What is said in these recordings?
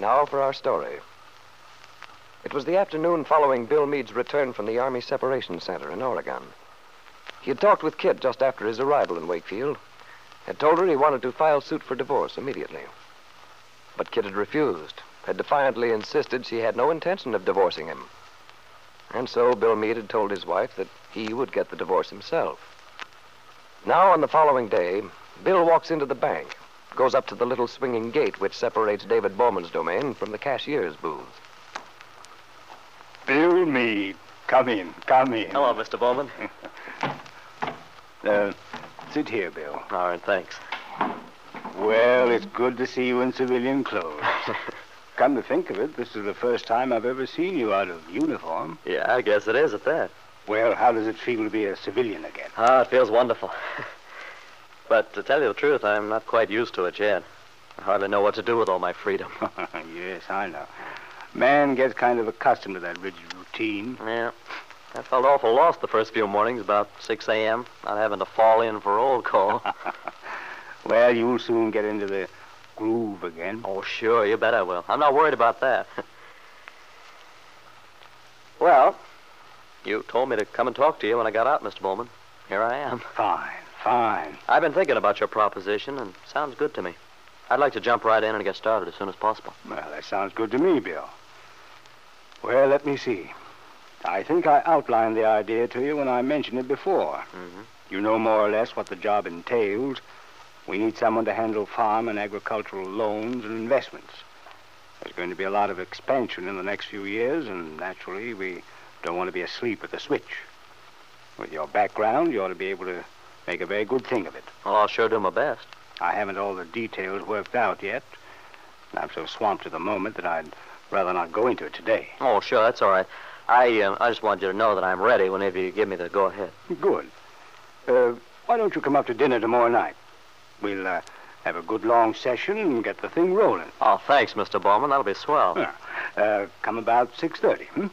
Now for our story. It was the afternoon following Bill Meade's return from the Army Separation Center in Oregon. He had talked with Kit just after his arrival in Wakefield, had told her he wanted to file suit for divorce immediately. But Kit had refused, had defiantly insisted she had no intention of divorcing him. And so Bill Meade had told his wife that he would get the divorce himself. Now, on the following day, Bill walks into the bank, goes up to the little swinging gate which separates David Bowman's domain from the cashier's booth. Bill Meade. Come in, come in. Hello, Mr. Bowman. Uh, sit here, Bill. All right, thanks. Well, it's good to see you in civilian clothes. Come to think of it, this is the first time I've ever seen you out of uniform. Yeah, I guess it is at that. Well, how does it feel to be a civilian again? Ah, it feels wonderful. but to tell you the truth, I'm not quite used to it yet. I hardly know what to do with all my freedom. yes, I know. Man gets kind of accustomed to that rigid routine. yeah. I felt awful lost the first few mornings about 6 a.m., not having to fall in for roll call. Well, you'll soon get into the groove again. oh, sure, you bet I will. I'm not worried about that. well, you told me to come and talk to you when I got out, Mr. Bowman. Here I am. Fine, fine. I've been thinking about your proposition, and it sounds good to me. I'd like to jump right in and get started as soon as possible. Well, that sounds good to me, Bill. Well, let me see. I think I outlined the idea to you when I mentioned it before. Mhm. You know more or less what the job entails. We need someone to handle farm and agricultural loans and investments. There's going to be a lot of expansion in the next few years, and naturally, we don't want to be asleep at the switch. With your background, you ought to be able to make a very good thing of it. Well, I'll sure do my best. I haven't all the details worked out yet. I'm so swamped at the moment that I'd rather not go into it today. Oh, sure, that's all right. I, uh, I just want you to know that I'm ready whenever you give me the go-ahead. Good. Uh, why don't you come up to dinner tomorrow night? We'll uh, have a good long session and get the thing rolling. Oh, thanks, Mr. Bowman. That'll be swell. Yeah. Uh, come about 6.30, hmm?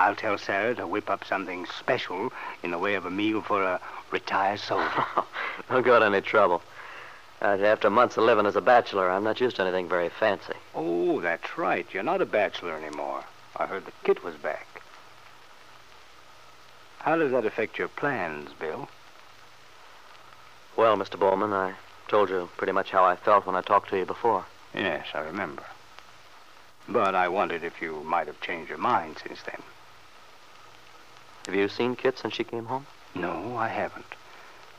I'll tell Sarah to whip up something special in the way of a meal for a retired soldier. Don't go got any trouble. Uh, after months of living as a bachelor, I'm not used to anything very fancy. oh, that's right. You're not a bachelor anymore. I heard the kit was back. How does that affect your plans, Bill? Well, Mr. Bowman, I told you pretty much how I felt when I talked to you before. Yes, I remember. But I wondered if you might have changed your mind since then. Have you seen Kit since she came home? No, I haven't.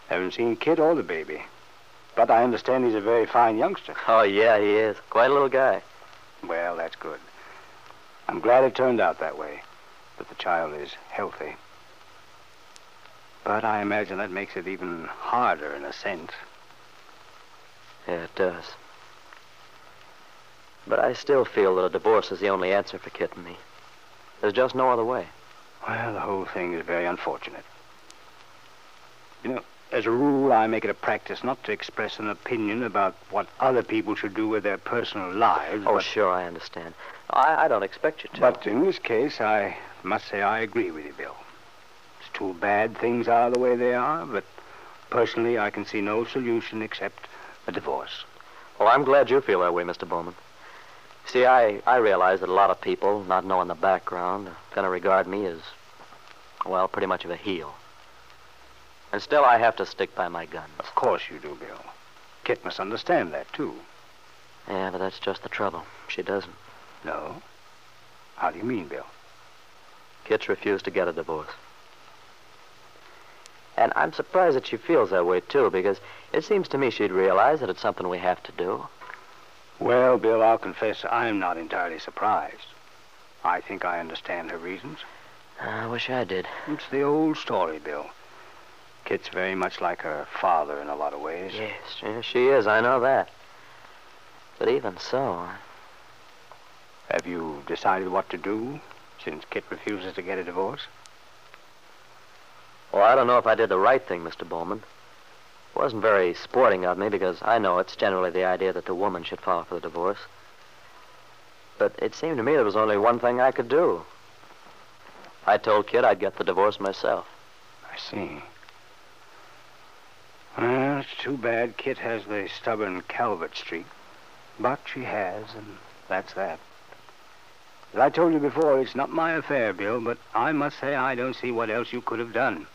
Haven't seen Kit or the baby. But I understand he's a very fine youngster. Oh, yeah, he is. Quite a little guy. Well, that's good. I'm glad it turned out that way, that the child is healthy. But I imagine that makes it even harder in a sense. Yeah, it does. But I still feel that a divorce is the only answer for Kit and me. There's just no other way. Well, the whole thing is very unfortunate. You know, as a rule, I make it a practice not to express an opinion about what other people should do with their personal lives. Oh, but, sure, I understand. I, I don't expect you to. But in this case, I must say I agree with you, Bill. It's too bad things are the way they are, but personally, I can see no solution except a divorce. Well, I'm glad you feel that way, Mr. Bowman. See, I, I realize that a lot of people, not knowing the background, are going to regard me as, Well, pretty much of a heel. And still, I have to stick by my guns. Of course you do, Bill. Kit must understand that, too. Yeah, but that's just the trouble. She doesn't. No? How do you mean, Bill? Kit's refused to get a divorce. And I'm surprised that she feels that way, too, because it seems to me she'd realize that it's something we have to do. Well, Bill, I'll confess I'm not entirely surprised. I think I understand her reasons. I wish I did. It's the old story, Bill. Kit's very much like her father in a lot of ways. Yes, yes, she is. I know that. But even so, I... Have you decided what to do since Kit refuses to get a divorce? Well, I don't know if I did the right thing, Mr. Bowman. It wasn't very sporting of me because I know it's generally the idea that the woman should file for the divorce. But it seemed to me there was only one thing I could do. I told Kit I'd get the divorce myself. I see. Well, it's too bad Kit has the stubborn Calvert streak. But she has, and that's that. As I told you before, it's not my affair, Bill, but I must say I don't see what else you could have done.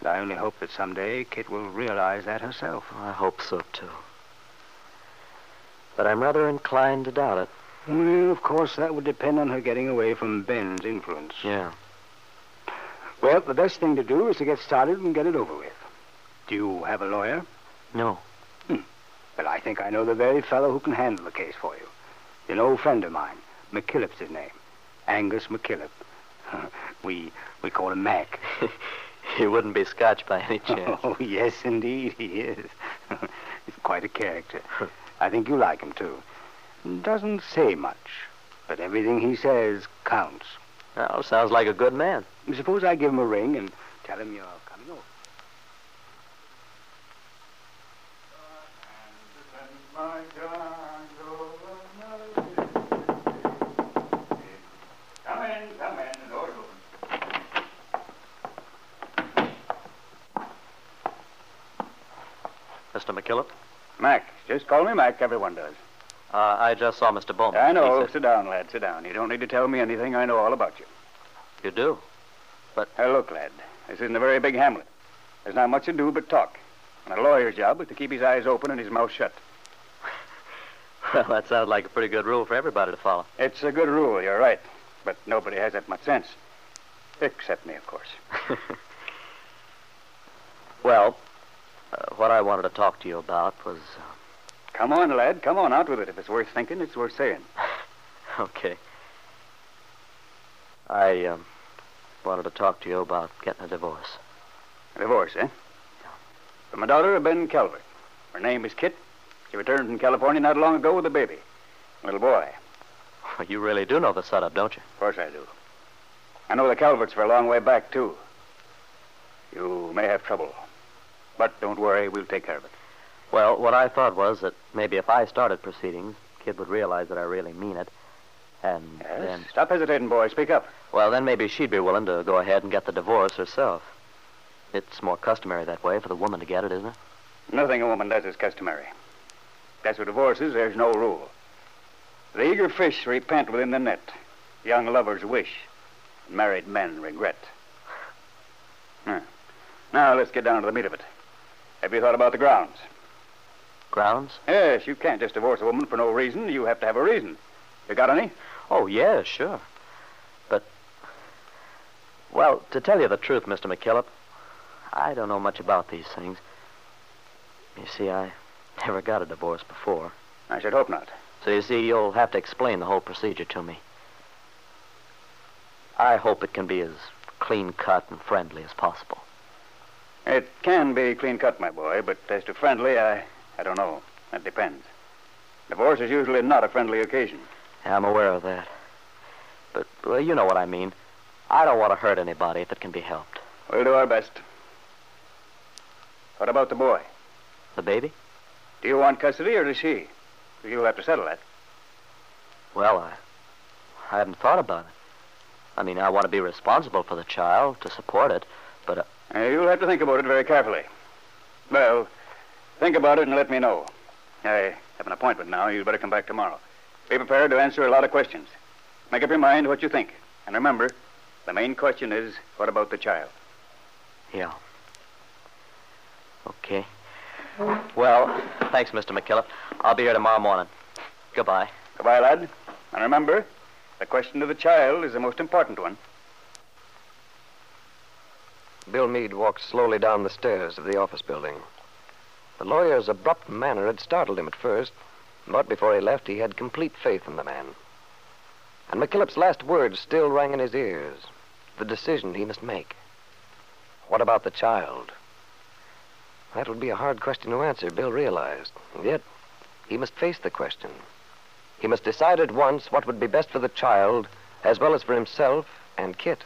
And I only hope that someday Kit will realize that herself. I hope so, too. But I'm rather inclined to doubt it. Well, of course, that would depend on her getting away from Ben's influence. Yeah. Well, the best thing to do is to get started and get it over with. Do you have a lawyer? No. Hmm. Well, I think I know the very fellow who can handle the case for you. An old friend of mine. McKillop's his name. Angus McKillop. we we call him Mac. he wouldn't be Scotch by any chance. Oh, yes, indeed, he is. He's quite a character. I think you like him, too. Doesn't say much, but everything he says counts. Well, sounds like a good man. Suppose I give him a ring and tell him you're coming over. Come in, come in. The door's open. Mr. McKillop? Mac. Just call me Mac. Everyone does. Uh, I just saw Mr. Bowman. I know. Sit down, lad. Sit down. You don't need to tell me anything. I know all about you. You do? But. Now, look, lad. This isn't a very big hamlet. There's not much to do but talk. And a lawyer's job is to keep his eyes open and his mouth shut. Well, that sounds like a pretty good rule for everybody to follow. It's a good rule, you're right. But nobody has that much sense. Except me, of course. Well, uh, what I wanted to talk to you about was. Come on, lad. Come on, out with it. If it's worth thinking, it's worth saying. Uh, okay. I um, wanted to talk to you about getting a divorce. A divorce, eh? From a daughter, Ben Calvert. Her name is Kit. She returned from California not long ago with a baby. A little boy. Well, you really do know the setup, don't you? Of course I do. I know the Calverts for a long way back, too. You may have trouble. But don't worry, we'll take care of it. Well, what I thought was that maybe if I started proceedings, Kit would realize that I really mean it. And Yes? then, Stop hesitating, boy. Speak up. well, then maybe she'd be willing to go ahead and get the divorce herself. It's more customary that way for the woman to get it, isn't it? Nothing a woman does is customary. As for divorces, there's no rule. The eager fish repent within the net. Young lovers wish. And married men regret. Huh. Now, let's get down to the meat of it. Have you thought about the grounds? Grounds? Yes, you can't just divorce a woman for no reason. You have to have a reason. You got any? Oh, yeah, sure. But, well, to tell you the truth, Mr. McKillop, I don't know much about these things. You see, I never got a divorce before. I should hope not. So you see, you'll have to explain the whole procedure to me. I hope it can be as clean cut and friendly as possible. It can be clean cut, my boy, but as to friendly, I, I don't know. That depends. Divorce is usually not a friendly occasion. I'm aware of that. But, well, you know what I mean. I don't want to hurt anybody if it can be helped. We'll do our best. What about the boy? The baby? Do you want custody or does she? You'll have to settle that. Well, I, I haven't thought about it. I mean, I want to be responsible for the child, to support it, but uh, Uh, you'll have to think about it very carefully. Well, think about it and let me know. I have an appointment now. You'd better come back tomorrow. Be prepared to answer a lot of questions. Make up your mind what you think. And remember, The main question is, what about the child? Yeah. Okay. Well, thanks, Mr. McKillop. I'll be here tomorrow morning. Goodbye. Goodbye, lad. And remember, the question of the child is the most important one. Bill Meade walked slowly down the stairs of the office building. The lawyer's abrupt manner had startled him at first, but before he left, he had complete faith in the man. And McKillop's last words still rang in his ears the decision he must make. What about the child? That would be a hard question to answer, Bill realized. Yet, he must face the question. He must decide at once what would be best for the child, as well as for himself and Kit.